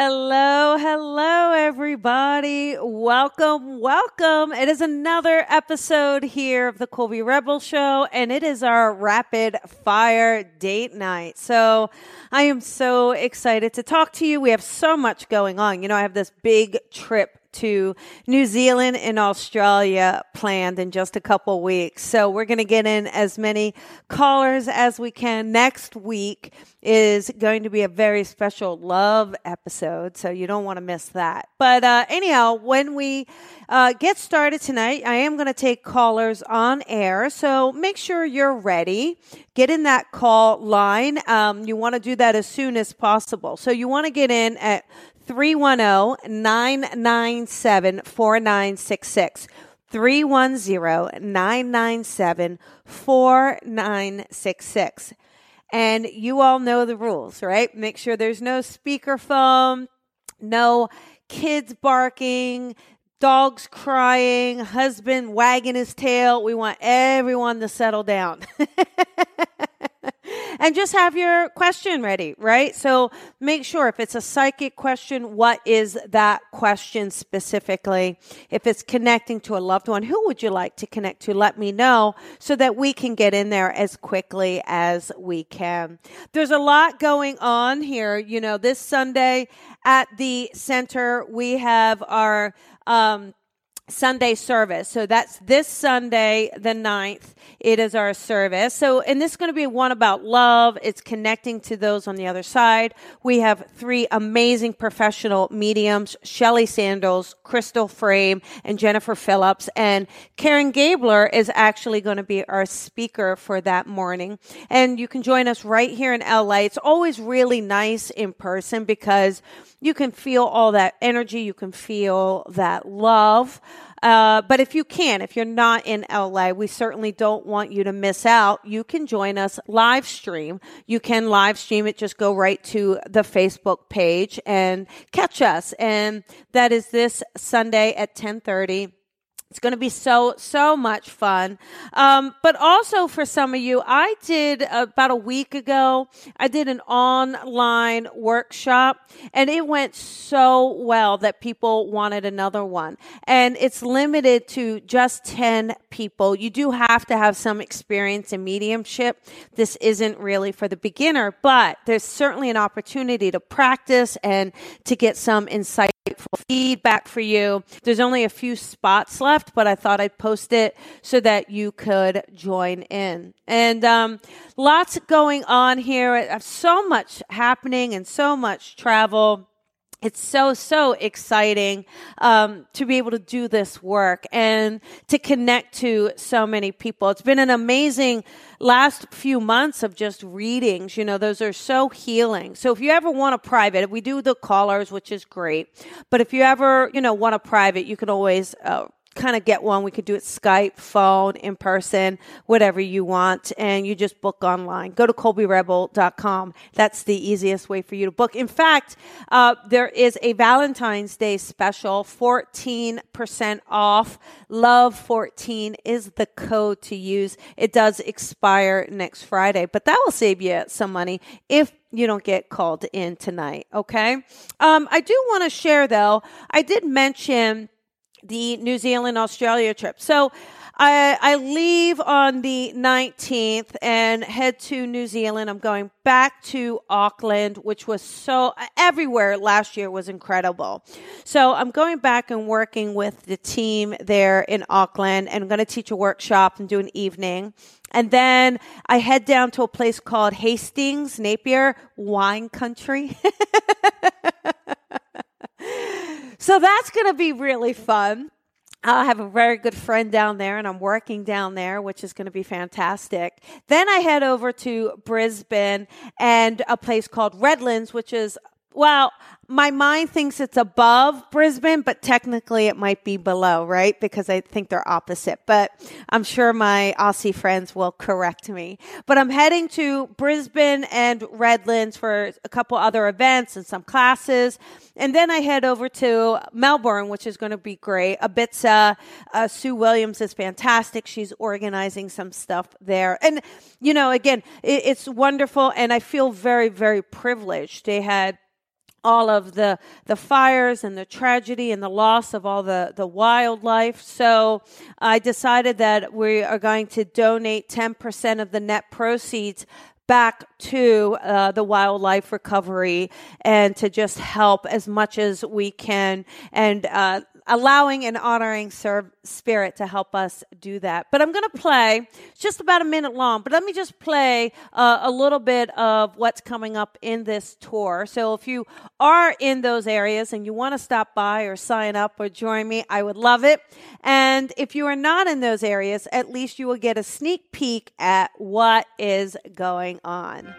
Hello, hello, everybody. Welcome, welcome. It is another episode here of the Colby Rebel Show, and it is our rapid fire date night. So I am so excited to talk to you. We have so much going on. You know, I have this big trip to New Zealand and Australia planned in just a couple weeks. So we're going to get in as many callers as we can. Next week is going to be a very special love episode. So you don't want to miss that. But uh, anyhow, when we uh, get started tonight, I am going to take callers on air. So make sure you're ready. Get in that call line. Um, you want to do that as soon as possible. So you want to get in at 310 997 4966. 310 997 4966. And you all know the rules, right? Make sure there's no speakerphone, no kids barking, dogs crying, husband wagging his tail. We want everyone to settle down. and just have your question ready, right? So make sure if it's a psychic question, what is that question specifically? If it's connecting to a loved one, who would you like to connect to? Let me know so that we can get in there as quickly as we can. There's a lot going on here. You know, this Sunday at the center, we have our, um, Sunday service. So that's this Sunday, the 9th. It is our service. So, and this is going to be one about love. It's connecting to those on the other side. We have three amazing professional mediums, Shelly Sandals, Crystal Frame, and Jennifer Phillips. And Karen Gabler is actually going to be our speaker for that morning. And you can join us right here in LA. It's always really nice in person because you can feel all that energy. You can feel that love. Uh, but if you can, if you're not in LA, we certainly don't want you to miss out. You can join us live stream. You can live stream it. Just go right to the Facebook page and catch us. And that is this Sunday at 1030 it's going to be so, so much fun. Um, but also for some of you, I did about a week ago, I did an online workshop and it went so well that people wanted another one. And it's limited to just 10 people. You do have to have some experience in mediumship. This isn't really for the beginner, but there's certainly an opportunity to practice and to get some insight feedback for you. There's only a few spots left, but I thought I'd post it so that you could join in. And um, lots going on here. So much happening and so much travel it's so so exciting um, to be able to do this work and to connect to so many people. It's been an amazing last few months of just readings. You know those are so healing. So if you ever want a private we do the callers which is great. But if you ever you know want a private you can always uh, kind of get one. We could do it Skype, phone, in person, whatever you want. And you just book online. Go to colbyrebel.com. That's the easiest way for you to book. In fact, uh, there is a Valentine's Day special, 14% off. Love 14 is the code to use. It does expire next Friday, but that will save you some money if you don't get called in tonight. Okay. Um, I do want to share though, I did mention the New Zealand Australia trip. So I, I leave on the 19th and head to New Zealand. I'm going back to Auckland, which was so everywhere last year was incredible. So I'm going back and working with the team there in Auckland and I'm going to teach a workshop and do an evening. And then I head down to a place called Hastings, Napier, wine country. So that's going to be really fun. I have a very good friend down there and I'm working down there, which is going to be fantastic. Then I head over to Brisbane and a place called Redlands, which is well, my mind thinks it's above Brisbane, but technically it might be below, right? Because I think they're opposite, but I'm sure my Aussie friends will correct me. But I'm heading to Brisbane and Redlands for a couple other events and some classes. And then I head over to Melbourne, which is going to be great. Ibiza, uh, Sue Williams is fantastic. She's organizing some stuff there. And, you know, again, it, it's wonderful. And I feel very, very privileged. They had all of the the fires and the tragedy and the loss of all the the wildlife. So I decided that we are going to donate 10% of the net proceeds back to uh, the wildlife recovery and to just help as much as we can and uh, allowing and honoring serve spirit to help us do that. But I'm going to play just about a minute long, but let me just play uh, a little bit of what's coming up in this tour. So if you are in those areas and you want to stop by or sign up or join me, I would love it. And if you are not in those areas, at least you will get a sneak peek at what is going on.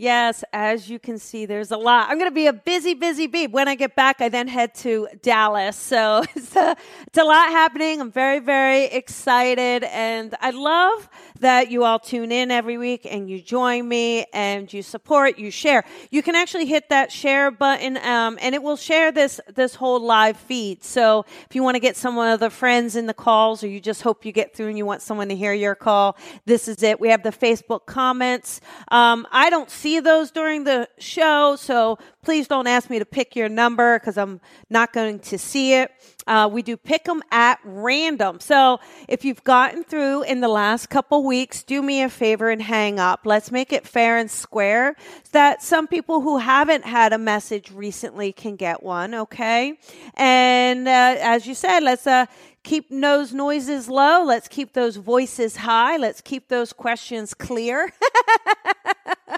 Yes, as you can see, there's a lot. I'm going to be a busy, busy bee. When I get back, I then head to Dallas. So it's a, it's a lot happening. I'm very, very excited. And I love that you all tune in every week and you join me and you support, you share. You can actually hit that share button, um, and it will share this, this whole live feed. So if you want to get some of the friends in the calls or you just hope you get through and you want someone to hear your call, this is it. We have the Facebook comments. Um, I don't see see those during the show, so please don't ask me to pick your number because I'm not going to see it. Uh, we do pick them at random. So if you've gotten through in the last couple weeks, do me a favor and hang up. Let's make it fair and square so that some people who haven't had a message recently can get one, okay? And uh, as you said, let's uh, keep those noises low. Let's keep those voices high. Let's keep those questions clear.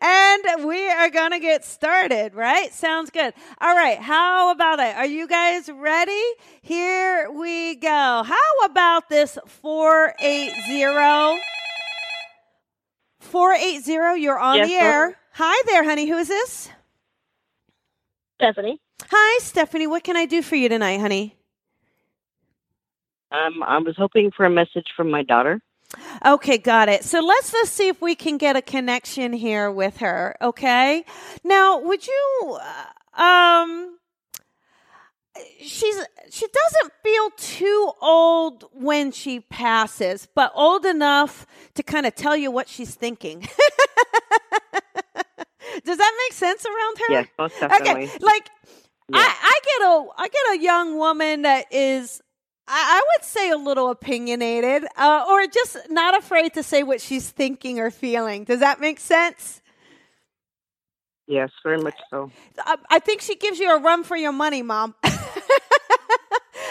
and we are going to get started, right? Sounds good. All right. How about it? Are you guys ready? Here we go. How about this 480? 480, you're on yes, the air. Hi there, honey. Who is this? Stephanie. Hi, Stephanie. What can I do for you tonight, honey? Um, I was hoping for a message from my daughter. Okay, got it. So let's just see if we can get a connection here with her. Okay. Now, would you, uh, um, she's she doesn't feel too old when she passes, but old enough to kind of tell you what she's thinking. Does that make sense around her? Yes, most definitely. Okay, like I, I get a I get a young woman that is I, would say a little opinionated, uh, or just not afraid to say what she's thinking or feeling. Does that make sense? Yes, very much so. I, I think she gives you a run for your money, mom.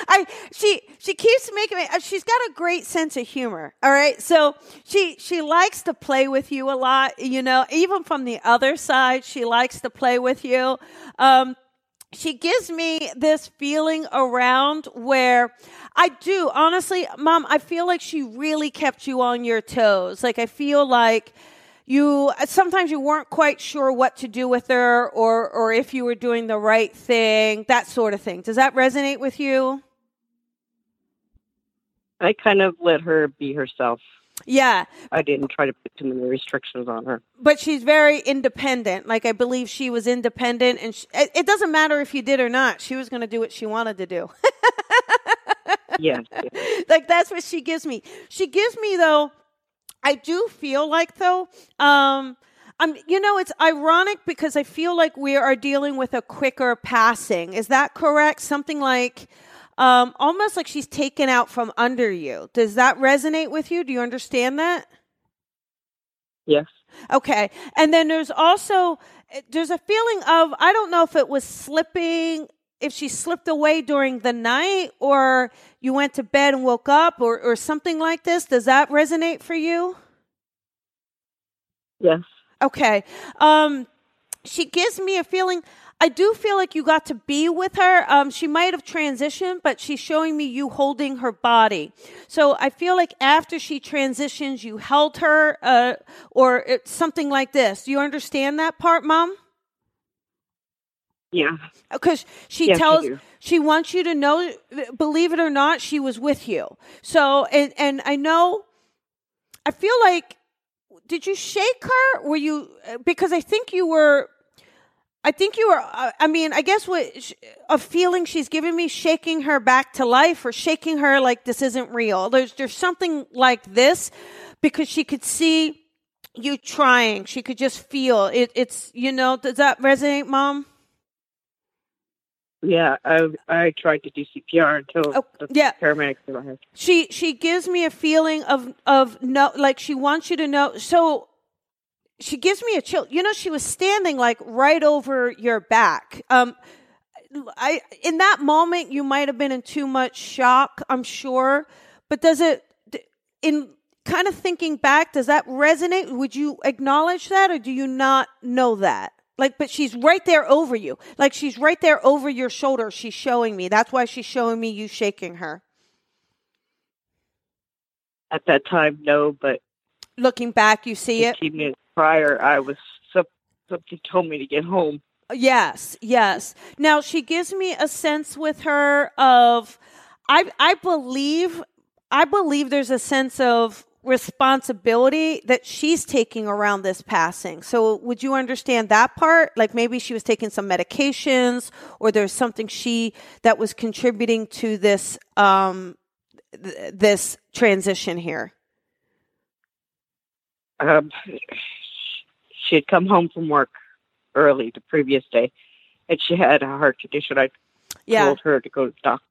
I she she keeps making me. Uh, she's got a great sense of humor. All right, so she she likes to play with you a lot. You know, even from the other side, she likes to play with you. Um, she gives me this feeling around where I do honestly, mom, I feel like she really kept you on your toes. Like I feel like you sometimes you weren't quite sure what to do with her or or if you were doing the right thing, that sort of thing. Does that resonate with you? I kind of let her be herself. Yeah. I didn't try to put too many restrictions on her. But she's very independent. Like I believe she was independent, and she, it, doesn't matter if you did or not. She was going to do what she wanted to do. yes, yes. Like that's what she gives me. She gives me though. I do feel like though. Um, I'm, you know, it's ironic because I feel like we are dealing with a quicker passing. Is that correct? Something like um, almost like she's taken out from under you. Does that resonate with you? Do you understand that? Yes. Okay. And then there's also there's a feeling of I don't know if it was slipping if she slipped away during the night or you went to bed and woke up or, or something like this. Does that resonate for you? Yes. Okay. Um she gives me a feeling I do feel like you got to be with her. Um, she might have transitioned, but she's showing me you holding her body. So I feel like after she transitions, you held her, uh, or it's something like this. Do you understand that part, Mom? Yeah. Because she Yes, tells, she wants you to know, believe it or not, she was with you. So, and and I know, I feel like, did you shake her? Were you? Because I think you were. I think you were. uh, I mean, I guess what sh- a feeling she's giving me, shaking her back to life, or shaking her like this isn't real. There's there's something like this, because she could see you trying. She could just feel it. It's you know. Does that resonate, Mom? Yeah. I I tried to do CPR until Oh, the yeah. paramedics arrived. she she gives me a feeling of of no like she wants you to know so she gives me a chill. You know she was standing like right over your back. Um i in that moment you might have been in too much shock i'm sure but does it in kind of thinking back does that resonate? Would you acknowledge that or do you not know that? Like but she's right there over you. Like she's right there over your shoulder. She's showing me. That's why she's showing me you shaking her. At that time, no, but looking back you see it 15 minutes prior, I was something told me to get home. yes yes. Now she gives me a sense with her of i i believe i believe there's a sense of responsibility that she's taking around this passing. So would you understand that part? Like maybe she was taking some medications or there's something she that was contributing to this um th- this transition here. Um, she had come home from work early the previous day, and she had a heart condition. I yeah told her to go to the doctor.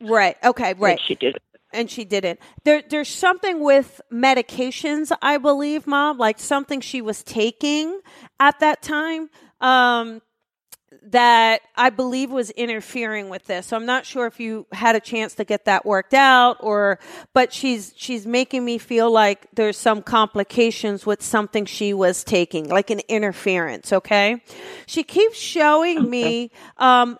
right okay right And she did it. and she didn't. There, there's something with medications, I believe, mom, like something she was taking at that time um, that I believe was interfering with this. So I'm not sure if you had a chance to get that worked out, or but she's she's making me feel like there's some complications with something she was taking, like an interference. Okay, she keeps showing me. Um,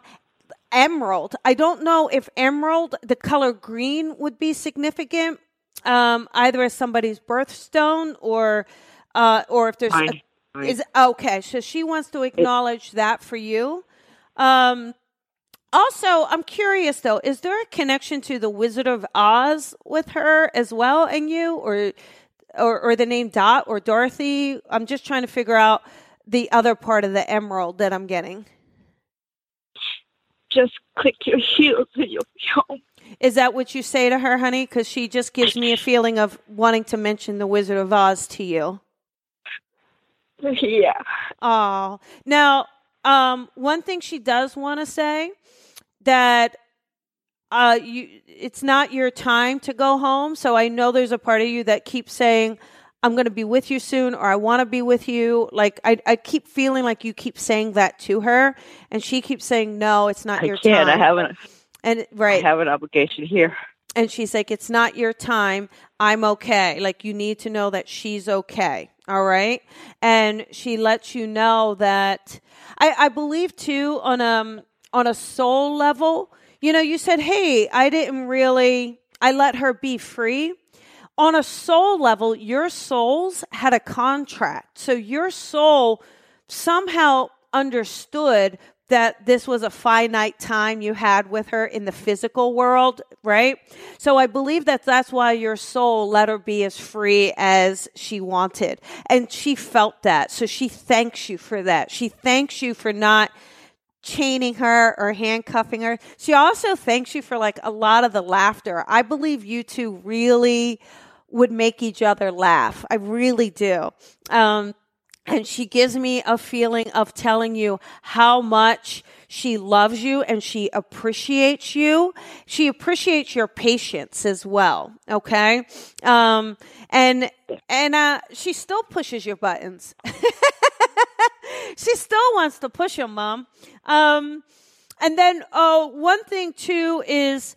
emerald. I don't know if emerald, the color green, would be significant, um, either as somebody's birthstone or, uh, or if there's a, Is okay. So she wants to acknowledge that for you. Um, also, I'm curious though, is there a connection to the Wizard of Oz with her as well and you, or, or, or the name Dot or Dorothy? I'm just trying to figure out the other part of the emerald that I'm getting. Just click your heels and you'll be home. Is that what you say to her, honey? Because she just gives me a feeling of wanting to mention the Wizard of Oz to you. Yeah. Oh, now, um, one thing she does want to say that uh, you it's not your time to go home. So I know there's a part of you that keeps saying, "I'm going to be with you soon," or "I want to be with you." Like I, I keep feeling like you keep saying that to her, and she keeps saying, "No, it's not I your can't. time." I have an and right, I have an obligation here. And she's like, "It's not your time. I'm okay." Like you need to know that she's okay. All right, and she lets you know that I, I believe too on um on a soul level. You know, you said, "Hey, I didn't really. I let her be free." On a soul level, your souls had a contract, so your soul somehow understood that this was a finite time you had with her in the physical world, right? So I believe that that's why your soul let her be as free as she wanted. And she felt that. So she thanks you for that. She thanks you for not chaining her or handcuffing her. She also thanks you for like a lot of the laughter. I believe you two really would make each other laugh. I really do. Um, and she gives me a feeling of telling you how much she loves you and she appreciates you. She appreciates your patience as well. Okay. Um, and, and, uh, she still pushes your buttons. she still wants to push them, mom. Um, and then, uh, one thing too is,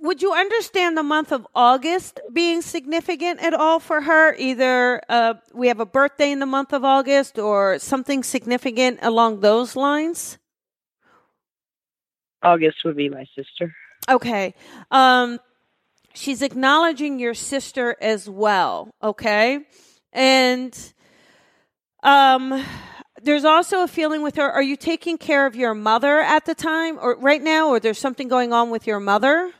would you understand the month of August being significant at all for her? Either uh, we have a birthday in the month of August or something significant along those lines? August would be my sister. Okay. Um, she's acknowledging your sister as well. Okay. And um, there's also a feeling with her. Are you taking care of your mother at the time or right now, or there's something going on with your mother?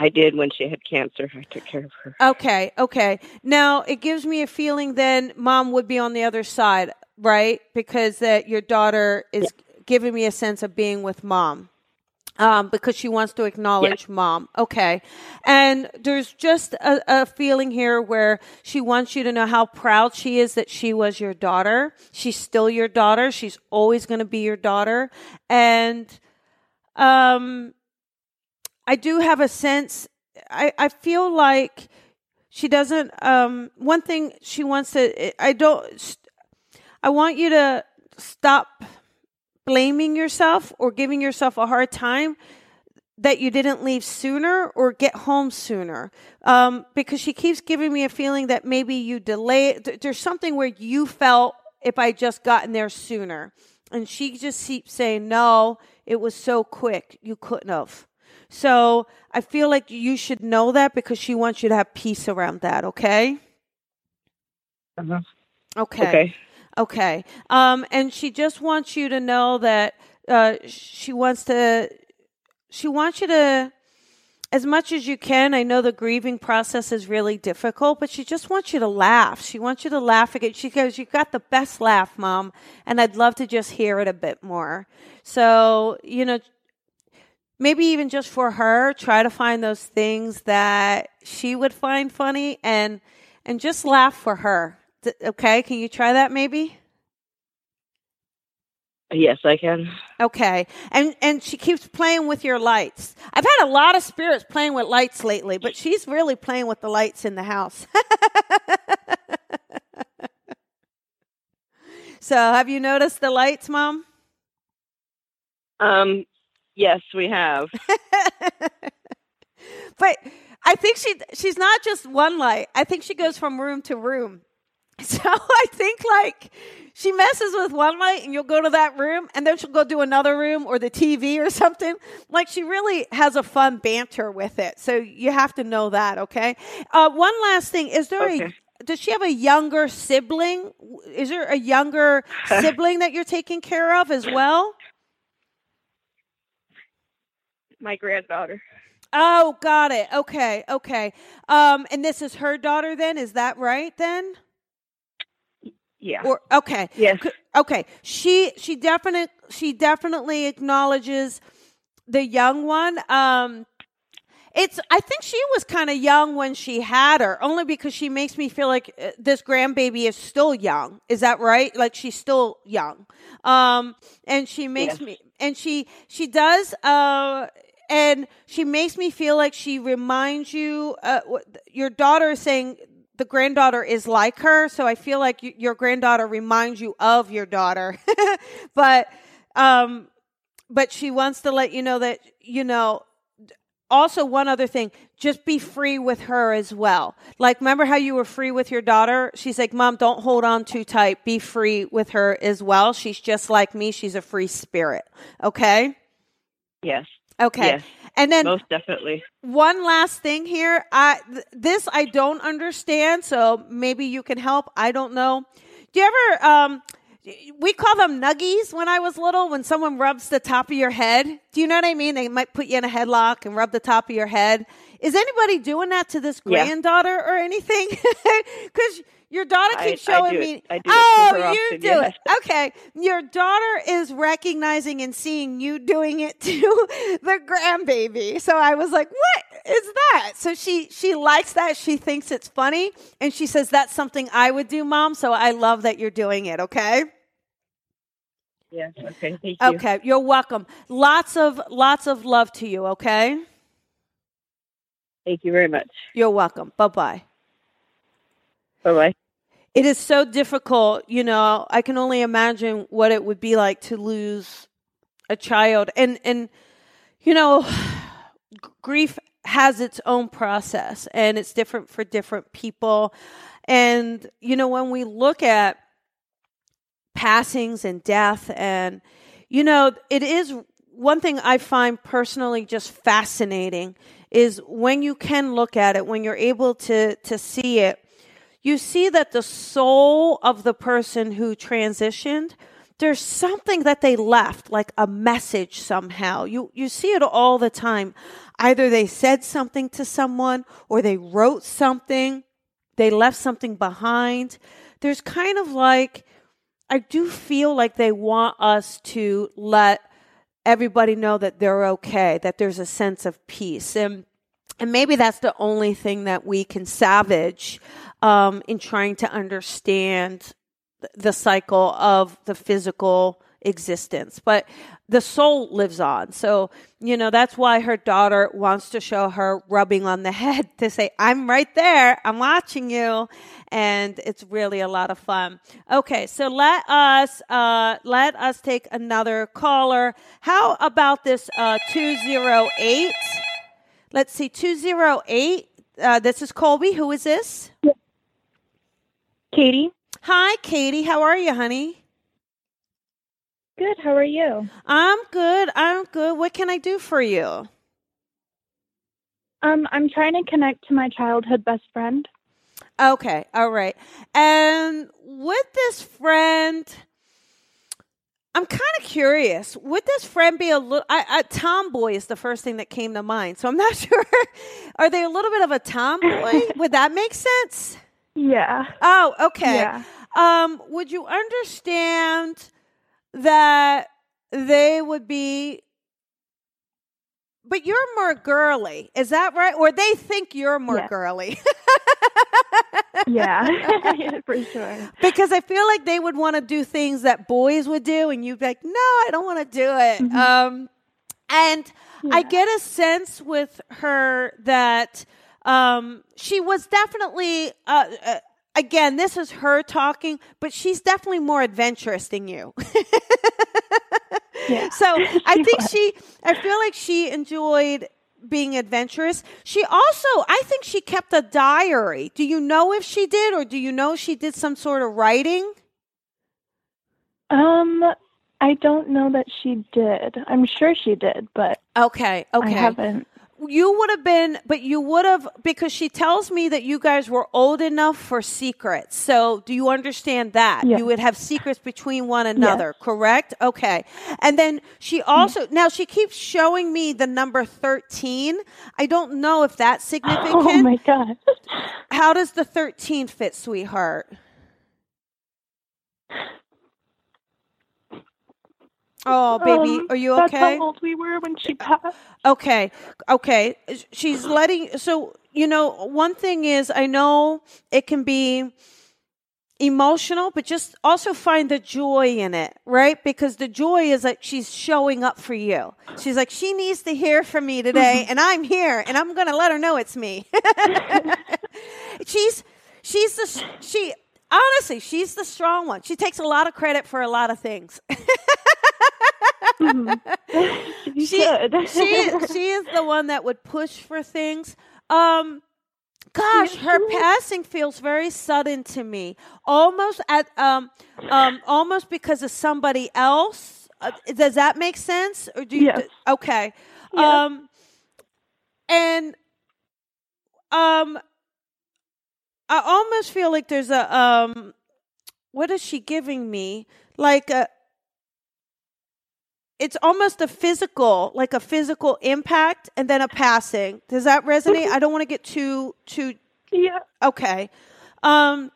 I did when she had cancer. I took care of her. Okay. Okay. Now it gives me a feeling then mom would be on the other side, right? Because that your daughter is giving me a sense of being with mom um, because she wants to acknowledge yeah. mom. Okay. And there's just a, a, feeling here where she wants you to know how proud she is that she was your daughter. She's still your daughter. She's always going to be your daughter. And um, I do have a sense, I, I feel like she doesn't, um, one thing she wants to, I don't, I want you to stop blaming yourself or giving yourself a hard time that you didn't leave sooner or get home sooner. Um, because she keeps giving me a feeling that maybe you delay there's something where you felt if i just gotten there sooner. And she just keeps saying no it was so quick. You couldn't have so i feel like you should know that because she wants you to have peace around that okay uh-huh. okay okay Okay. Um, and she just wants you to know that uh, she wants to, she wants you to, as much as you can, I know the grieving process is really difficult, but she just wants you to laugh. She wants you to laugh again. She goes, "You've got the best laugh, mom, and I'd love to just hear it a bit more. So, you know, maybe even just for her, try to find those things that she would find funny and and just laugh for her. Okay, can you try that maybe? Yes, I can. Okay. And and she keeps playing with your lights. I've had a lot of spirits playing with lights lately, but she's really playing with the lights in the house. so, have you noticed the lights, mom? Um, yes, we have. but I think she she's not just one light. I think she goes from room to room. So I think like she messes with one light and you'll go to that room and then she'll go do another room or the TV or something. Like she really has a fun banter with it. So you have to know that, okay? Uh, one last thing. Is there okay. a, does she have a younger sibling? Is there a younger sibling that you're taking care of as well? My granddaughter. Oh, got it. Okay, okay. Um, and this is her daughter then? Is that right then? Yeah. Or okay. Yes. Okay. She she definitely she definitely acknowledges the young one. Um it's I think she was kind of young when she had her, only because she makes me feel like uh, this grandbaby is still young. Is that right? Like she's still young. Um and she makes me and she she does uh and she makes me feel like she reminds you uh, your daughter is saying the granddaughter is like her, so I feel like you, your granddaughter reminds you of your daughter. but um but she wants to let you know that you know also one other thing just be free with her as well. Like remember how you were free with your daughter? She's like mom don't hold on too tight. Be free with her as well. She's just like me. She's a free spirit. Okay? Yes okay yes. And then most definitely. One last thing here. I th- this I don't understand, so maybe you can help. I don't know. Do you ever um we call them nuggies when I was little when someone rubs the top of your head. Do you know what I mean? They might put you in a headlock and rub the top of your head. Is anybody doing that to this granddaughter yeah. or anything? Cuz your daughter keeps I, showing I me. oh, you often, do it. Okay. Your daughter is recognizing and seeing you doing it to the grandbaby. So I was like, what is that? So she, she likes that. She thinks it's funny. And she says, that's something I would do, mom. So I love that you're doing it. Okay. Yes. Okay. Thank you. Okay. You're welcome. Lots of, lots of love to you. Okay. Thank you very much. You're welcome. Bye bye. Bye bye. It is so difficult, you know. I can only imagine what it would be like to lose a child, and and you know, grief has its own process, and it's different for different people. And you know, when we look at passings and death, and you know, it is one thing I find personally just fascinating is when you can look at it, when you're able to, to see it, you see that the soul of the person who transitioned, there's something that they left, like a message somehow. You, you see it all the time. Either they said something to someone or they wrote something, they left something behind. There's kind of like, I do feel like they want us to let everybody know that they're okay, that there's a sense of peace. And and maybe that's the only thing that we can savage um, in trying to understand the cycle of the physical existence. But the soul lives on. So, you know, that's why her daughter wants to show her rubbing on the head to say, I'm right there. I'm watching you. And it's really a lot of fun. Okay. So let us, uh, let us take another caller. How about this, uh, 208? Let's see, 208. Uh, this is Colby. Who is this? Katie. Hi, Katie. How are you, honey? Good. How are you? I'm good. I'm good. What can I do for you? Um, I'm trying to connect to my childhood best friend. Okay. All right. And with this friend, I'm kind of curious. Would this friend be a little? I, I, tomboy is the first thing that came to mind. So I'm not sure. Are they a little bit of a tomboy? would that make sense? Yeah. Oh, okay. Yeah. Um, would you understand that they would be? But you're more girly, is that right? Or they think you're more Yeah. girly? Yeah. For sure. because I feel like they would want to do things that boys would do, and you'd be like, "No, I don't want to do it." Mhm. Um, and I get a sense with her that um, she was definitely. Uh, uh, again, this is her talking, but she's definitely more adventurous than you. Yeah. So I think was. she, I feel like she enjoyed being adventurous. She also, I think she kept a diary. Do you know if she did, or do you know she did some sort of writing? Um, I don't know that she did. I'm sure she did, but Okay, okay. I haven't. You would have been, but you would have, because she tells me that you guys were old enough for secrets. So do you understand that? Yeah. You would have secrets between one another, correct? Okay. And then she mm-hmm. also, now she keeps showing me the number 13. I don't know if that's significant. Oh my god. How does the 13 fit, sweetheart? Oh, baby, Um, are you okay? That's how old we were when she passed. Okay. Okay. She's letting, so, you know, one thing is I know it can be emotional, but just also find the joy in it, right? Because the joy is that she's showing up for you. She's like, she needs to hear from me today, and I'm here, and I'm going to let her know it's me. she's, she's the, she, honestly, she's the strong one. She takes a lot of credit for a lot of things. Mhm. she, she, she is the one that would push for things. Um, gosh, her passing feels very sudden to me. Almost at um um almost because of somebody else. Uh, does that make sense? Or do you? Yes. okay. Yeah. Um, and um, I almost feel like there's a um, what is she giving me? Like a it's almost a physical, like a physical impact and then a passing. Does that resonate? I don't want to get too too yeah. okay. Um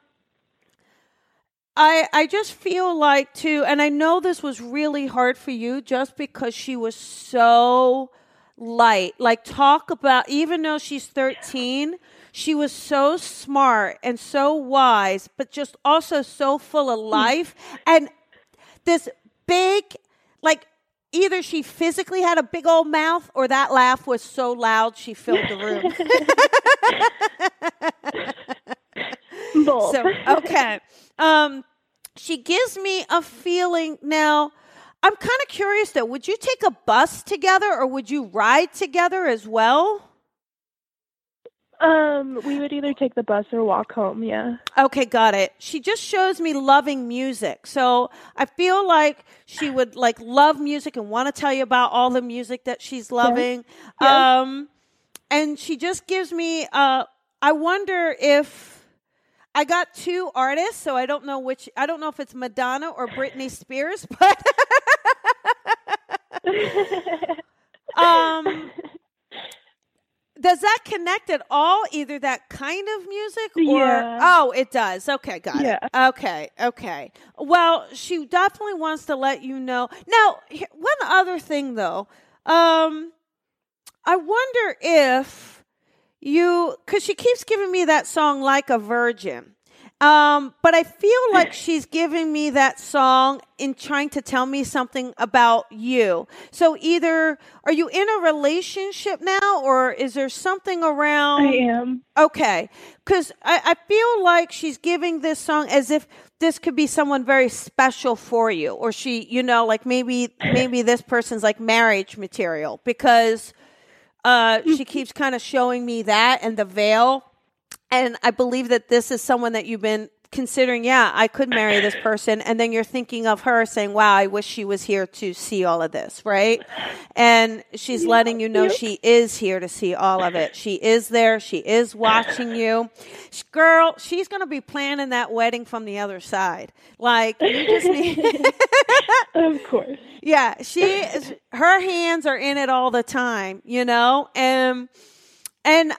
I I just feel like too and I know this was really hard for you just because she was so light. Like talk about even though she's 13, she was so smart and so wise, but just also so full of life and this big like either she physically had a big old mouth or that laugh was so loud she filled the room. Both. So okay. Um she gives me a feeling now I'm kind of curious though. Would you take a bus together or would you ride together as well? Um, we would either take the bus or walk home. Yeah. Okay, got it. She just shows me loving music. So I feel like she would like love music and want to tell you about all the music that she's loving. Um and she just gives me uh I wonder if I got two artists, so I don't know which I don't know if it's Madonna or Britney Spears, but um does that connect at all either that kind of music or Yeah. oh it does. Okay got Yeah. it okay okay. Well she definitely wants to let you know. Now one other thing though. Um i wonder if you because she keeps giving me that song like a virgin um, but I feel like she's giving me that song in trying to tell me something about you. So either are you in a relationship now, or is there something around? I am. Okay, because I, I feel like she's giving this song as if this could be someone very special for you, or she, you know, like maybe maybe this person's like marriage material because uh, she keeps kind of showing me that and the veil, and I believe that this is someone that you've been considering. Yeah, I could marry this person, and then you're thinking of her saying, "Wow, I wish she was here to see all of this," right? And she's letting you know she is here to see all of it. She is there. She is watching you. Girl, she's going to be planning that wedding from the other side. Like, you just need. Of course. yeah, she is, her hands are in it all the time, you know? And, and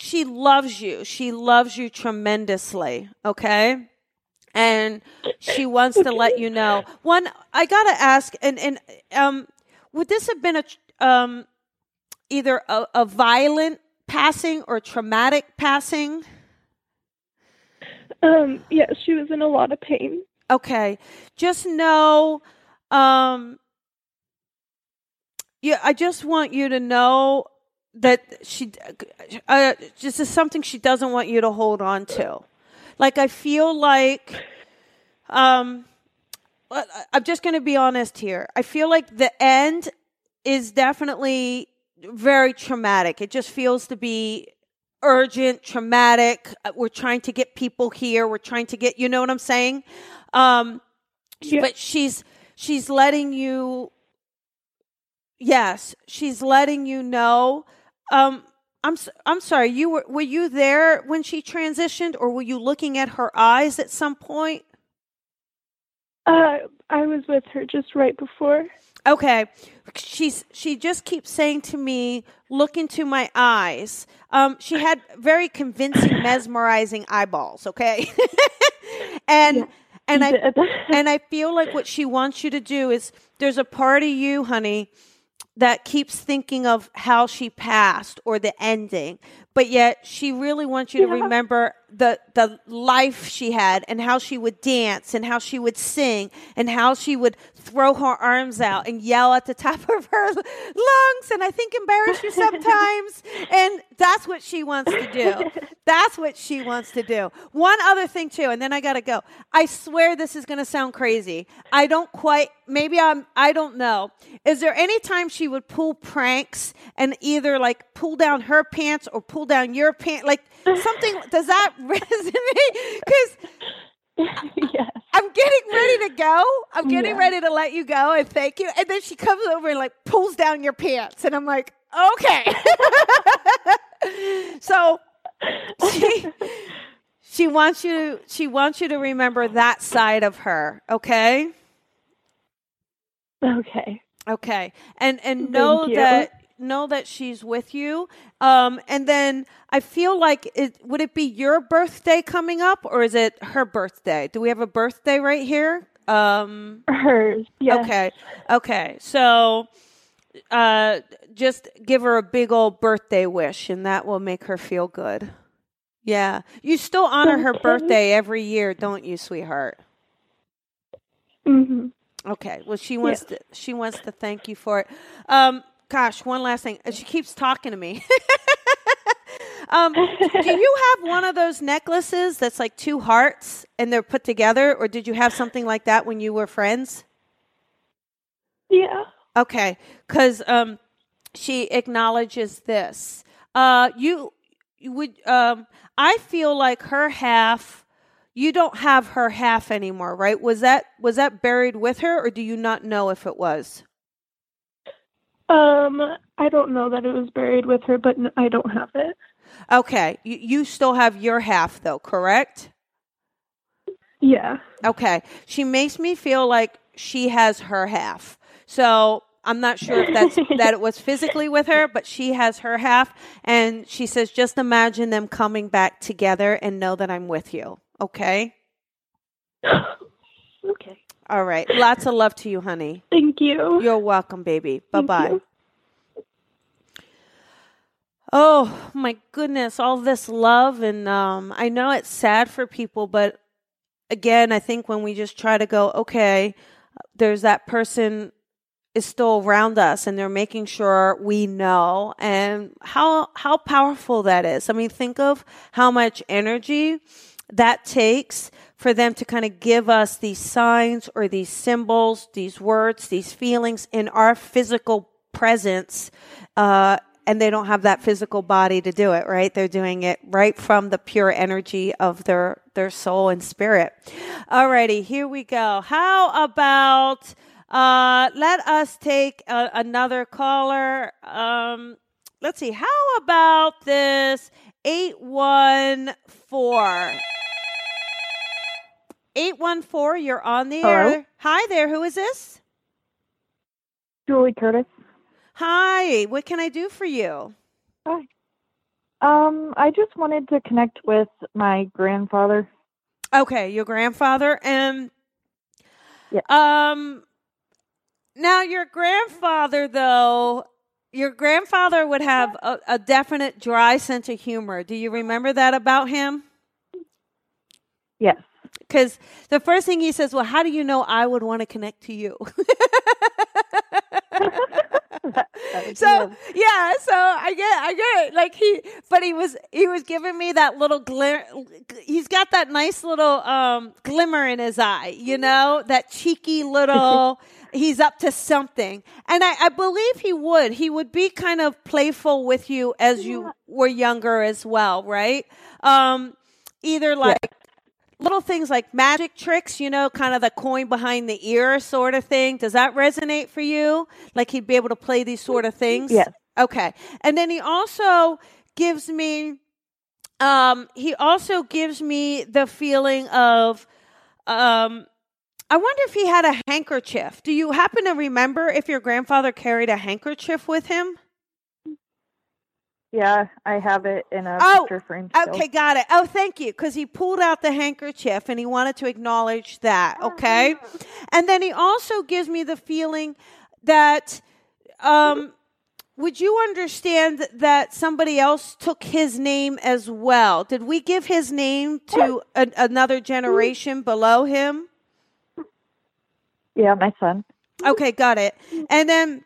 she loves you. She loves you tremendously, okay? And she wants to let you know. One, I got to ask and and um would this have been a um either a, a violent passing or traumatic passing? Um, yeah, she was in a lot of pain. Okay. Just know um yeah, I just want you to know that she uh, this is something she doesn't want you to hold on to. Like I feel like um I'm just going to be honest here. I feel like the end is definitely very traumatic. It just feels to be urgent, traumatic. Uh, We're trying to get people here. We're trying to get, you know what I'm saying? Um, Yeah. but she's she's letting you yes she's letting you know um i'm i'm sorry you were were you there when she transitioned or were you looking at her eyes at some point Uh, I was with her just right before. Okay. She's she just keeps saying to me, look into my eyes. Um, she had very convincing, mesmerizing eyeballs, okay? and Yeah, and I and I feel like what she wants you to do is there's a part of you, honey, that keeps thinking of how she passed or the ending, but yet she really wants you to remember the the life she had and how she would dance and how she would sing and how she would throw her arms out and yell at the top of her lungs and I think embarrass you sometimes and that's what she wants to do. That's what she wants to do. One other thing too and then I got to go. I swear this is going to sound crazy. I don't quite maybe I'm I don't know. Is there any time she would pull pranks and either like pull down her pants or pull down your pants like something does that resonate cuz yes. I'm getting ready to go. I'm getting Yeah. ready to let you go and thank you. And then she comes over and like pulls down your pants. And I'm like, okay. so she she wants you to she wants you to remember that side of her, okay? Okay. Okay. And and know that know that she's with you. Um and then I feel like it would it be your birthday coming up or is it her birthday? Do we have a birthday right here? Um Hers. Yes. Okay. Okay. So uh just give her a big old birthday wish and that will make her feel good. Yeah. You still honor her birthday every year, don't you, sweetheart? hmm Okay. Well, she wants to she wants to thank you for it. Um gosh, one last thing. She keeps talking to me. um do you have one of those necklaces that's like two hearts and they're put together or did you have something like that when you were friends? Yeah. Okay, because um, she acknowledges this. Uh, you, you would um I feel like her half you don't have her half anymore, right? Was that was that buried with her or do you not know if it was? Um, I don't know that it was buried with her, but I don't have it. Okay. You, you still have your half though, correct? Yeah. Okay. She makes me feel like she has her half. So I'm not sure if that's that it was physically with her, but she has her half and she says just imagine them coming back together and know that I'm with you. Okay? Okay. All right. Lots of love to you, honey. Thank you. You're welcome, baby. Bye bye. Oh my goodness, all this love and um I know it's sad for people, but again, I think when we just try to go, okay, there's that person is still around us and they're making sure we know and how how powerful that is. I mean, think of how much energy that takes for them to kind of give us these signs or these symbols, these words, these feelings in our physical presence uh, and they don't have that physical body to do it, right? They're doing it right from the pure energy of their their soul and spirit. Alrighty, here we go. How about uh, let us take a, another caller. Um, let's see. How about this eight one four? Eight one four. You're on the Hello? air. Hi there. Who is this? Julie Curtis. Hi. What can I do for you? Hi. Um, I just wanted to connect with my grandfather. Okay, your grandfather and Yeah. um now your grandfather though your grandfather would have a, a definite dry sense of humor. Do you remember that about him? Yes. Because the first thing he says, Well, how do you know I would want to connect to you? so yeah, so I get, I get it. Like he, but he was, he was giving me that little glimmer. He's got that nice little um, glimmer in his eye, you know, that cheeky little. he's up to something, and I, I believe he would. He would be kind of playful with you as you were younger as well, right? Um, either like little things like magic tricks, you know, kind of the coin behind the ear sort of thing. Does that resonate for you? Like he'd be able to play these sort of things? Yeah. Okay. And then he also gives me um he also gives me the feeling of um I wonder if he had a handkerchief. Do you happen to remember if your grandfather carried a handkerchief with him? Yeah, I have it in a Oh, picture frame. Still. Okay, got it. Oh, thank you. Because he pulled out the handkerchief and he wanted to acknowledge that. Okay. And then he also gives me the feeling that, um, would you understand that somebody else took his name as well? Did we give his name to a, another generation below him? Yeah, my son. Okay, got it. And then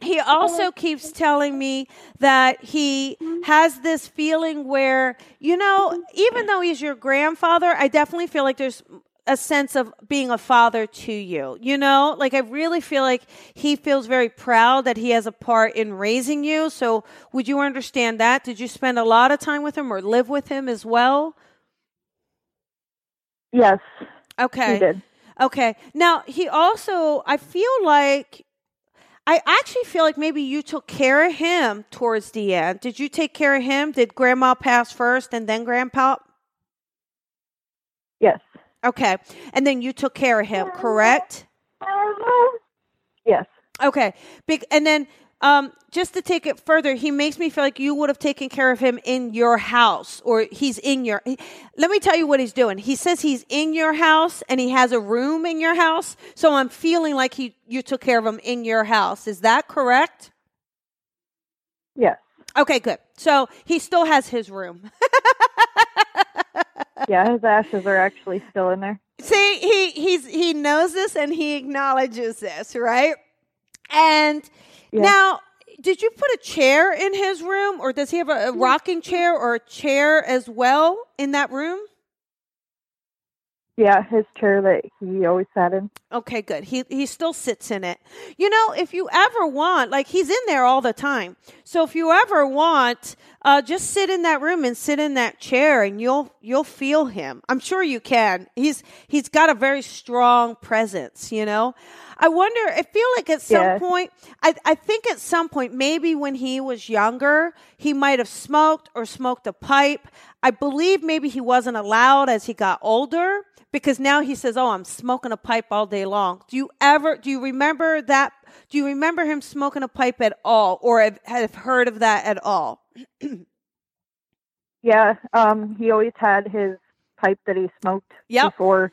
he also keeps telling me that he has this feeling where, you know, even though he's your grandfather, I definitely feel like there's a sense of being a father to you. You know, like I really feel like he feels very proud that he has a part in raising you. So, would you understand that? Did you spend a lot of time with him or live with him as well? Yes, Okay. Okay. Now, he also, I feel like, I actually feel like maybe you took care of him towards the end. Did you take care of him? Did grandma pass first and then grandpa? Yes. Okay. And then you took care of him, correct? Yes. Okay. Big, and then, um, just to take it further, he makes me feel like you would have taken care of him in your house or he's in your. he- let me tell you what he's doing. He says he's in your house and he has a room in your house. So I'm feeling like he you took care of him in your house. Is that correct? Yes. Okay, good. So he still has his room. Yeah, his ashes are actually still in there. See, he he's he knows this and he acknowledges this, right? And Yeah. now, did you put a chair in his room, or does he have a, a rocking chair or a chair as well in that room? Yeah, his chair that he always sat in. Okay, good. He he still sits in it. You know, if you ever want, like he's in there all the time. So if you ever want, uh, just sit in that room and sit in that chair, and you'll you'll feel him. I'm sure you can. He's he's got a very strong presence. You know. I wonder. I feel like at some Yeah. point, I I think at some point, maybe when he was younger, he might have smoked or smoked a pipe. I believe maybe he wasn't allowed as he got older because now he says, "Oh, I'm smoking a pipe all day long." Do you ever do you remember that? Do you remember him smoking a pipe at all, or have, have heard of that at all? Yeah, um, he always had his pipe that he smoked Yep. before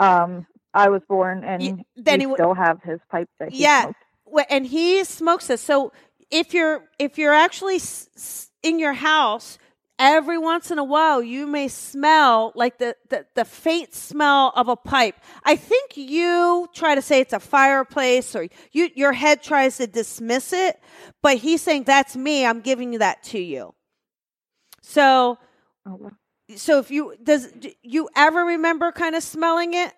um, I was born, and then he still have his pipe that he Yeah. smoked. And he smokes this. So if you're if you're actually s- s- in your house, every once in a while you may smell like the, the the faint smell of a pipe. I think you try to say it's a fireplace, or you your head tries to dismiss it, but he's saying that's me. I'm giving you that to you. So Oh, so if you does do you ever remember kind of smelling it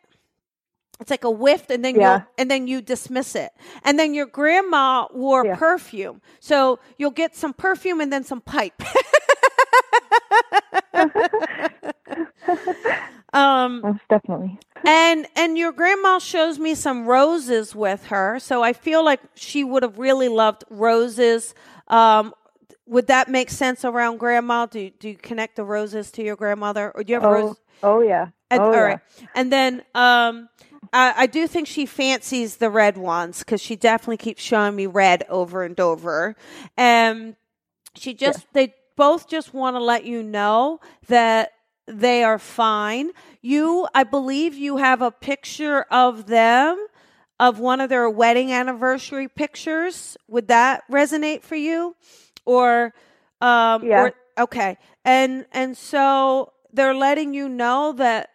it's like a whiff and then Yeah. you and then you dismiss it and then your grandma wore Yeah. perfume so you'll get some perfume and then some pipe um Most definitely. and and your grandma shows me some roses with her so i feel like she would have really loved roses um would that make sense around grandma do do you connect the roses to your grandmother or do you have Oh, roses oh yeah. and, oh, all yeah. right. And then um, I, I do think she fancies the red ones because she definitely keeps showing me red over and over. And she just, they both just want to let you know that they are fine. You, I believe you have a picture of them. Of one of their wedding anniversary pictures, would that resonate for you? Or, um, Yeah. or okay, and and so they're letting you know that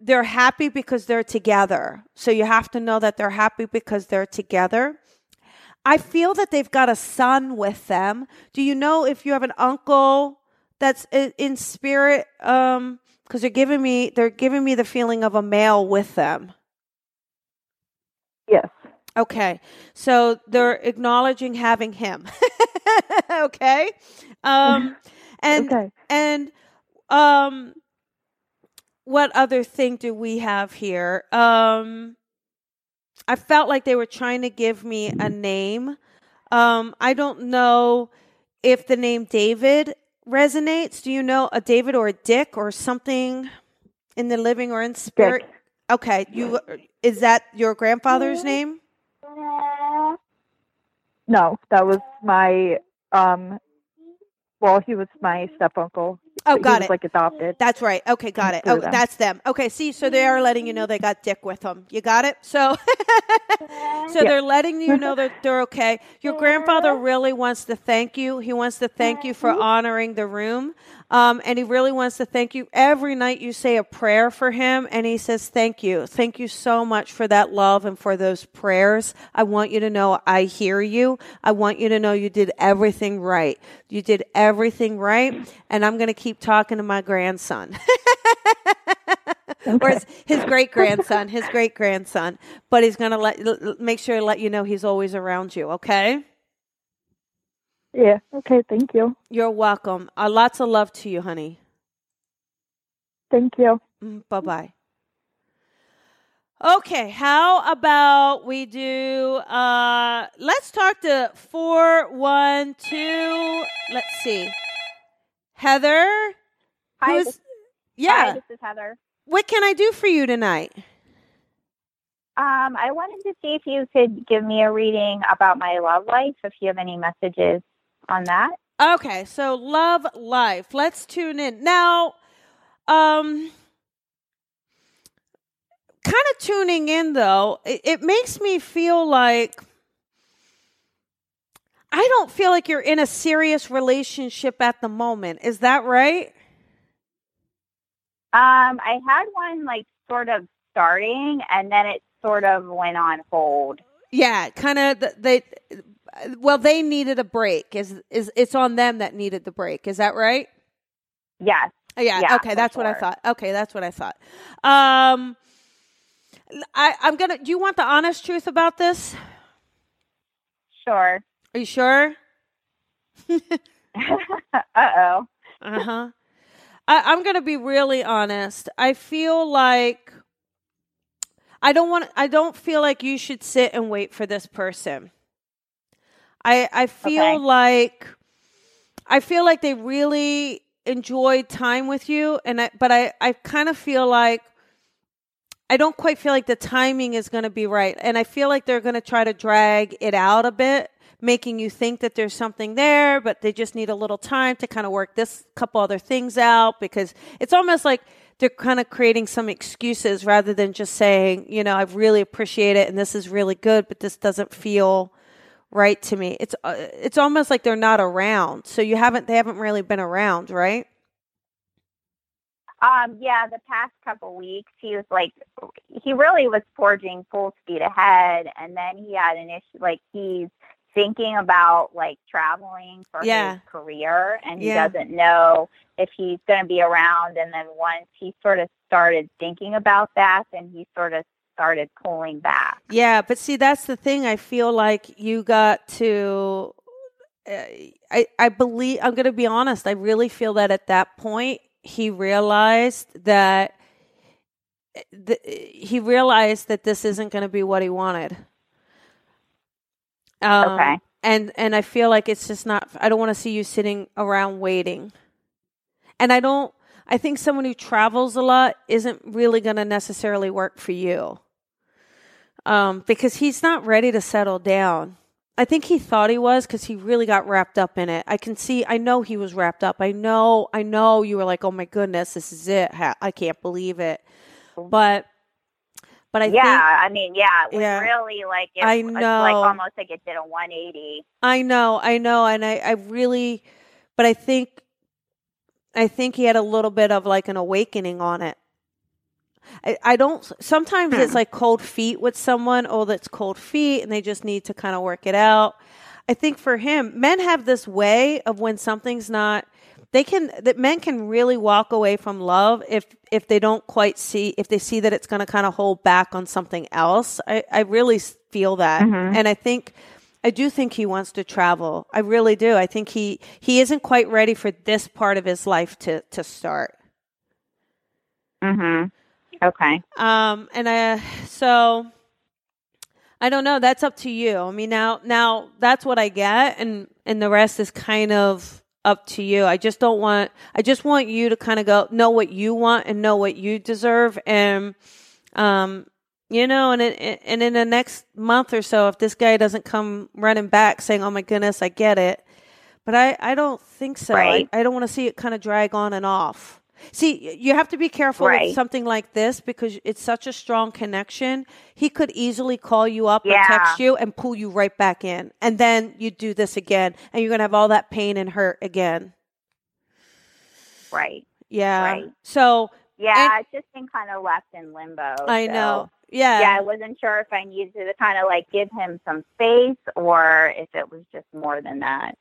they're happy because they're together. So you have to know that they're happy because they're together. I feel that they've got a son with them. Do you know if you have an uncle that's in spirit? Um, because they're giving me they're giving me the feeling of a male with them. Yes. Okay, so they're acknowledging having him. okay, um, and okay. and um what other thing do we have here? Um I felt like they were trying to give me a name. Um I don't know if the name David resonates. Do you know a David or a Dick or something in the living or in spirit? Dick. Okay, you is that your grandfather's name? No, that was my um. Well, he was my step uncle. Oh, he got was it. like adopted. That's right. Okay, got it. Oh, them. that's them. Okay, see, so they are letting you know they got dick with them. You got it? So So Yeah. they're letting you know that they're okay. Your grandfather really wants to thank you. He wants to thank you for mm-hmm. honoring the room. Um, and he really wants to thank you. Every night you say a prayer for him, and he says, Thank you. Thank you so much for that love and for those prayers. I want you to know I hear you. I want you to know you did everything right. You did everything right. And I'm going to keep talking to my grandson. or his, his great grandson, his great grandson. But he's going to let make sure to let you know he's always around you. Okay. Yeah. Okay. Thank you. You're welcome. Uh, lots of love to you, honey. Thank you. bye bye. Okay, how about we do uh let's talk to 412 let's see. Heather? Hi, Who's- this- yeah. Hi, this is Heather. What can I do for you tonight? Um, I wanted to see if you could give me a reading about my love life, if you have any messages on that. Okay, so love life. Let's tune in. Now, um kind of tuning in though, it, it makes me feel like I don't feel like you're in a serious relationship at the moment. Is that right? Um, I had one like sort of starting, and then it sort of went on hold. Yeah, kind of they well they needed a break. Is is it's on them that needed the break. Is that right? Yes. Yeah, Yeah, okay, that's what I thought. Okay, that's what I thought. Um I, I'm gonna do you want the honest truth about this? Sure. Are you sure? uh oh. Uh-huh. I, I'm gonna be really honest. I feel like I don't want I don't feel like you should sit and wait for this person. I I feel Okay. like I feel like they really enjoyed time with you and I but I I kind of feel like I don't quite feel like the timing is going to be right and I feel like they're going to try to drag it out a bit making you think that there's something there but they just need a little time to kind of work this couple other things out because it's almost like they're kind of creating some excuses rather than just saying, you know, I really appreciate it and this is really good but this doesn't feel right to me. It's uh, it's almost like they're not around. So you haven't they haven't really been around, right? Um, yeah, the past couple weeks he was like he really was forging full speed ahead and then he had an issue like he's thinking about like traveling for Yeah. his career and he Yeah. doesn't know if he's going to be around and then once he sort of started thinking about that then he sort of started pulling back. Yeah, but see, that's the thing. I feel like you got to. Uh, I I believe I'm going to be honest. I really feel that at that point he realized that th- he realized that this isn't going to be what he wanted. Um, Okay. And and I feel like it's just not. I don't want to see you sitting around waiting. And I don't. I think someone who travels a lot isn't really going to necessarily work for you um, because he's not ready to settle down. I think he thought he was because he really got wrapped up in it. I can see, I know he was wrapped up. I know, I know you were like, oh my goodness, this is it. I can't believe it. But, but I yeah, think, I mean, yeah, it was Yeah. really like it, I it's like know. almost like it did a 180. I know, I know. And I, I really, but I think, I think he had a little bit of like an awakening on it. I, I don't sometimes it's like cold feet with someone oh that's cold feet and they just need to kind of work it out i think for him men have this way of when something's not they can that men can really walk away from love if if they don't quite see if they see that it's going to kind of hold back on something else i i really feel that Mhm. and i think I do think he wants to travel. I really do. I think he he isn't quite ready for this part of his life to to start. Mhm. Okay. Um, and I, so I don't know. That's up to you. I mean, now, now that's what I get, and and the rest is kind of up to you. I just don't want. I just want you to kind of go know what you want and know what you deserve, and um, you know, and in, and in the next month or so, if this guy doesn't come running back saying, "Oh my goodness, I get it," but I I don't think so. Right. I, I don't want to see it kind of drag on and off. See, you have to be careful with something like this because it's such a strong connection. He could easily call you up or text you and pull you right back in. And then you do this again and you're going to have all that pain and hurt again. Right. Yeah. Right. So Yeah, it's just been kind of left in limbo. I so- know. Yeah. Yeah, I wasn't sure if I needed to kind of like give him some space or if it was just more than that.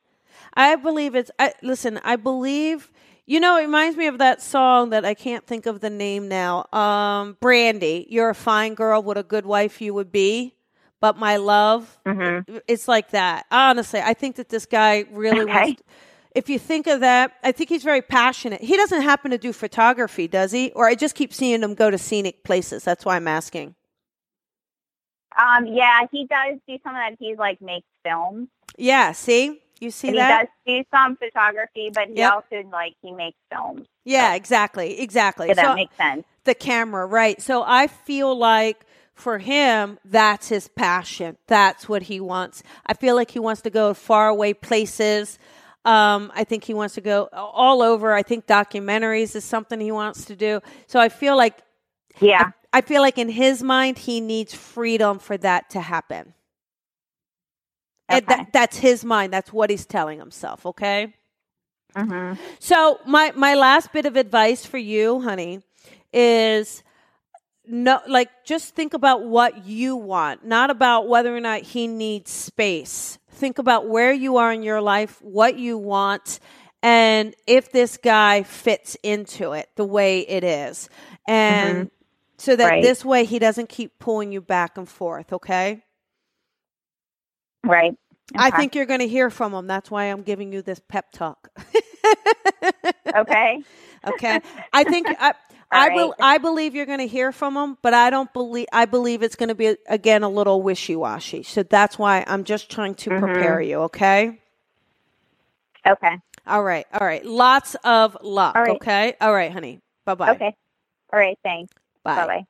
I believe it's. I, listen, I believe. You know, it reminds me of that song that I can't think of the name now. Um, Brandy, you're a fine girl. What a good wife you would be. But my love, Mm-hmm. it's like that. Honestly, I think that this guy really Okay. wants. If you think of that, I think he's very passionate. He doesn't happen to do photography, does he? Or I just keep seeing him go to scenic places. That's why I'm asking. Um, yeah, he does do some of that. He like makes films. Yeah, see, you see and that? he does do some photography, but he Yep. also like he makes films. Yeah, exactly, exactly. So that So- makes sense. the camera, right? So I feel like for him, that's his passion. That's what he wants. I feel like he wants to go far away places. Um, I think he wants to go all over. I think documentaries is something he wants to do. So I feel like Yeah. I feel like in his mind he needs freedom for that to happen. And Okay. that, that's his mind. That's what he's telling himself. Okay. Mm-hmm. So my my last bit of advice for you, honey, is no like just think about what you want, not about whether or not he needs space. Think about where you are in your life, what you want, and if this guy fits into it the way it is. And so that Right. this way he doesn't keep pulling you back and forth, okay? Right. I think you're going to hear from them. That's why I'm giving you this pep talk. Okay. okay. I think I, I, All will. I believe you're going to hear from them, but I don't believe, I believe it's going to be, again, a little wishy washy. So that's why I'm just trying to Mm-hmm. prepare you, okay? Okay. All right. All right. Lots of luck, All right. okay? All right, honey. Bye bye. Okay. All right. Thanks. Bye bye.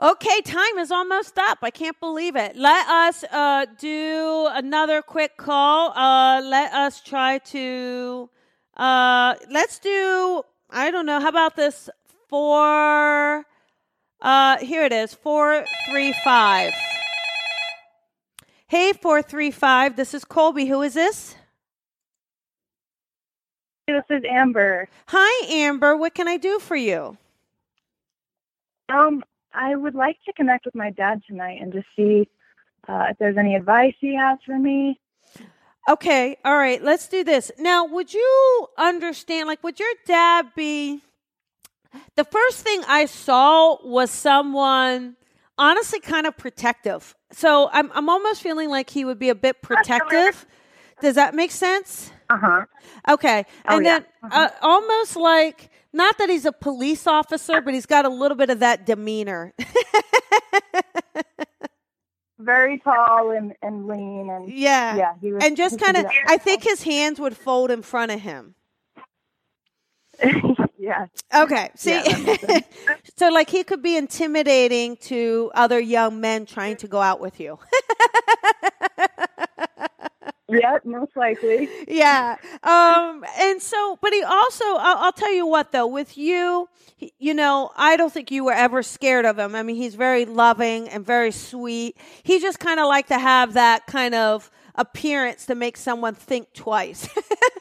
Okay, time is almost up. I can't believe it. Let us uh, do another quick call. Uh, let us try to. Uh, let's do. I don't know. How about this? Four. Uh, here it is. Four three five. Hey, four three five. This is Colby. Who is this? This is Amber. Hi, Amber. What can I do for you? Um, I would like to connect with my dad tonight and just see uh, if there's any advice he has for me. Okay, all right, let's do this. Now, would you understand, like, would your dad be. The first thing I saw was someone honestly kind of protective. So I'm, I'm almost feeling like he would be a bit protective. Does that make sense? Uh huh. Okay. Oh, and yeah. then uh, almost like, not that he's a police officer, but he's got a little bit of that demeanor. Very tall and, and lean and yeah. yeah, he was, And just kind of, I think his hands would fold in front of him. yeah. Okay. See, Yeah, that makes sense. so like he could be intimidating to other young men trying to go out with you. Yeah, most likely. yeah. Um. And so, but he also, I'll, I'll tell you what though, with you, you know, I don't think you were ever scared of him. I mean, he's very loving and very sweet. He just kind of like to have that kind of appearance to make someone think twice.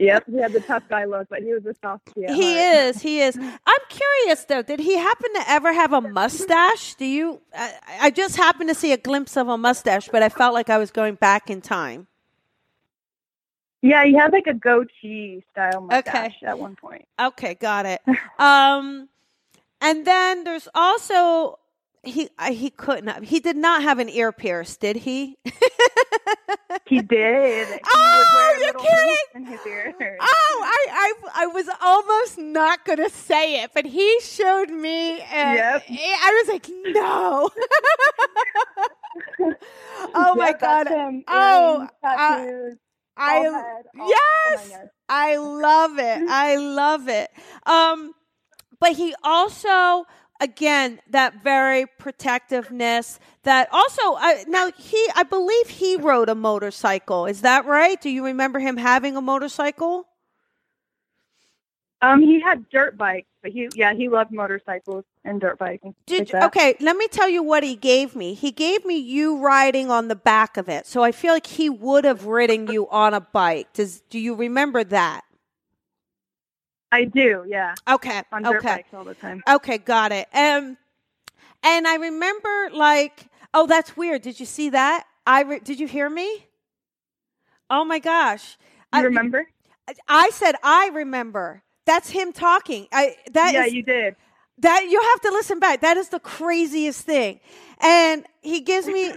Yep, he had the tough guy look, but he was a softie. at He heart. is. He is. I'm curious though. Did he happen to ever have a mustache? Do you? I, I just happened to see a glimpse of a mustache, but I felt like I was going back in time. Yeah, he had like a goatee style Okay. mustache at one point. Okay, got it. Um, and then there's also he. I, he couldn't. Have, he did not have an ear pierce, did he? He did. He Oh, you're kidding? in his. Oh, I, I, I was almost not going to say it, but he showed me. And Yep. I was like, no. oh my God. him. Oh, uh, I head, yes, oh God. I love it. I love it. Um, but he also, again, that very protectiveness. That also, I, now he, I believe he rode a motorcycle. Is that right? Do you remember him having a motorcycle? Um, he had dirt bikes, but he yeah he loved motorcycles and dirt stuff Did like you, okay? Let me tell you what he gave me. He gave me you riding on the back of it, so I feel like he would have ridden you on a bike. Does do you remember that? I do, yeah, Okay, on dirt okay. bikes all the time. Okay, got it. Um, and I remember like, oh, that's weird. Did you see that? I re- did you hear me? Oh my gosh! You I remember? I said I remember. That's him talking. I that yeah, is- you did. That you have to listen back. That is the craziest thing. And he gives me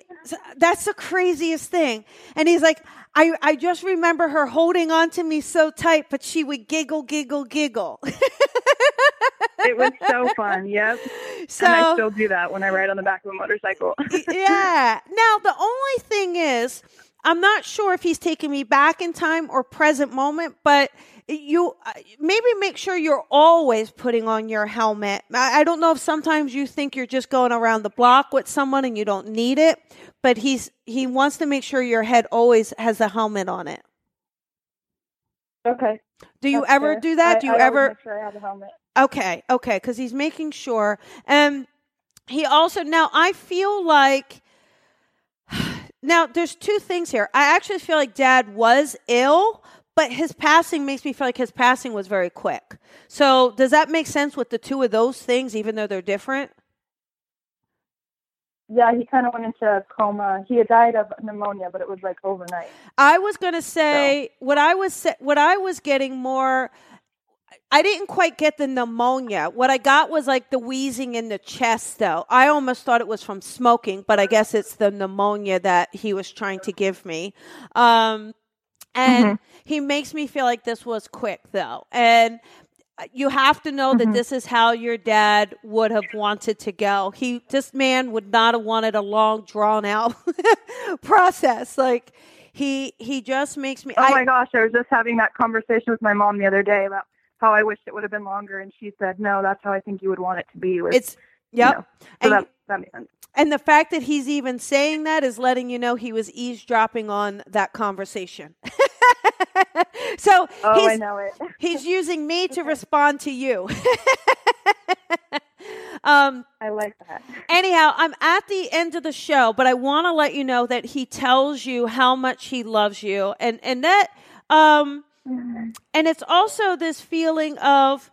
that's the craziest thing. And he's like, I, I just remember her holding on to me so tight, but she would giggle, giggle, giggle. It was so fun. Yep. so and I still do that when I ride on the back of a motorcycle. yeah. Now the only thing is, I'm not sure if he's taking me back in time or present moment, but you uh, maybe make sure you're always putting on your helmet. I, I don't know if sometimes you think you're just going around the block with someone and you don't need it, but he's he wants to make sure your head always has a helmet on it. okay. Do you that's ever fair. do that? I- do you I ever? make sure I have a helmet? Okay, okay, because he's making sure. And he also now I feel like now there's two things here. I actually feel like Dad was ill, but his passing makes me feel like his passing was very quick. So does that make sense with the two of those things, even though they're different? Yeah, he kind of went into a coma. He had died of pneumonia, but it was like overnight. I was going to say what I was what I was getting more I didn't quite get the pneumonia. What I got was like the wheezing in the chest though. I almost thought it was from smoking, but I guess it's the pneumonia that he was trying to give me. Um and mm-hmm. he makes me feel like this was quick though. And uh, you have to know that mm-hmm. this is how your dad would have wanted to go. He this man would not have wanted a long drawn out process. Like he he just makes me Oh I, my gosh, I was just having that conversation with my mom the other day about how I wished it would have been longer, and she said, "No, that's how I think you would want it to be." It's you know, so And- that that makes sense. And the fact that he's even saying that is letting you know he was eavesdropping on that conversation. so Oh, I know it. he's using me to respond to you. um, I like that. anyhow, I'm at the end of the show, but I want to let you know that he tells you how much he loves you, and and that um, and it's also this feeling of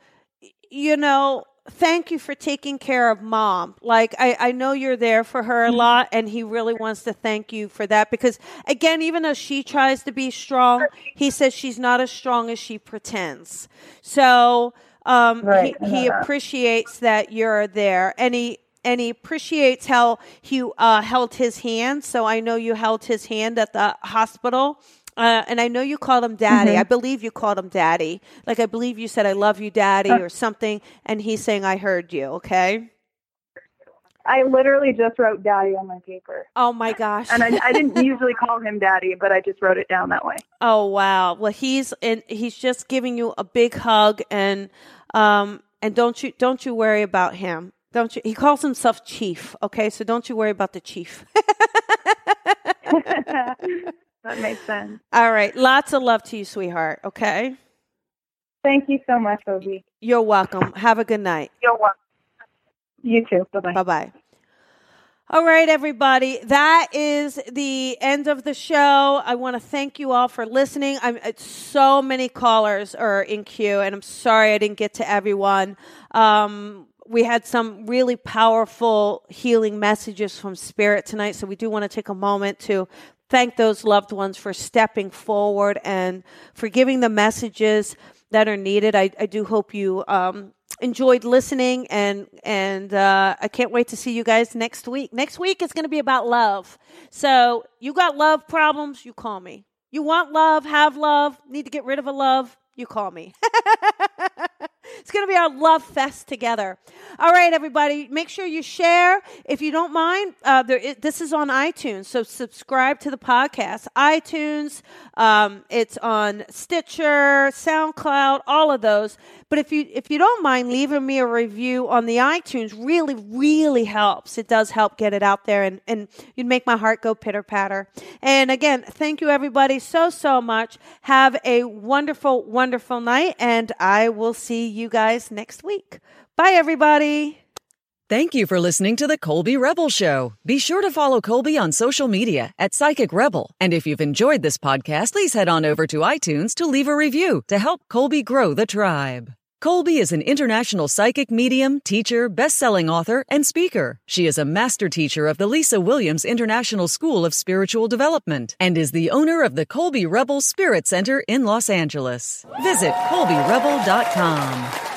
you know thank you for taking care of mom. Like I, I know you're there for her a lot and he really wants to thank you for that because again even though she tries to be strong he says she's not as strong as she pretends. So um, Right, he, he appreciates that you're there and he and he appreciates how you uh, held his hand. So i know you held his hand at the hospital uh, and I know you called him daddy. Mm-hmm. I believe you called him daddy. Like I believe you said, "I love you, daddy," Uh. or something. And he's saying, "I heard you." Okay. I literally just wrote "daddy" on my paper, Oh my gosh. and I, I didn't usually call him "daddy," but I just wrote it down that way. oh wow. Well, he's and he's just giving you a big hug and um and don't you don't you worry about him. Don't you? He calls himself chief. Okay, so don't you worry about the chief. that makes sense. All right. Lots of love to you, sweetheart. Okay. Thank you so much, Colby. You're welcome. Have a good night. You're welcome. You too. Bye bye. Bye bye. All right, everybody. That is the end of the show. I want to thank you all for listening. I'm it's so many callers are in queue, and I'm sorry I didn't get to everyone. Um, we had some really powerful healing messages from Spirit tonight, so we do want to take a moment to thank those loved ones for stepping forward and for giving the messages that are needed. I, I do hope you um, enjoyed listening, and and uh, I can't wait to see you guys next week. Next week is going to be about love. So you got love problems, you call me. You want love, have love, need to get rid of a love, you call me. It's going to be our love fest together. All right, everybody, make sure you share. If you don't mind, uh, this is on iTunes, so subscribe to the podcast. iTunes, um, it's on Stitcher, SoundCloud, all of those. But if you if you don't mind leaving me a review on the iTunes, really really helps. It does help get it out there, and and you'd make my heart go pitter patter. And again, thank you everybody so so much. Have a wonderful wonderful night, and I will see you guys next week. Bye everybody. Thank you for listening to the Colby Rebel Show. Be sure to follow Colby on social media at Psychic Rebel. And if you've enjoyed this podcast, please head on over to iTunes to leave a review to help Colby grow the tribe. Colby is an international psychic medium, teacher, best-selling author, and speaker. She is a master teacher of the Lisa Williams International School of Spiritual Development and is the owner of the Colby Rebel Spirit Center in Los Angeles. Visit colbyrebel.com.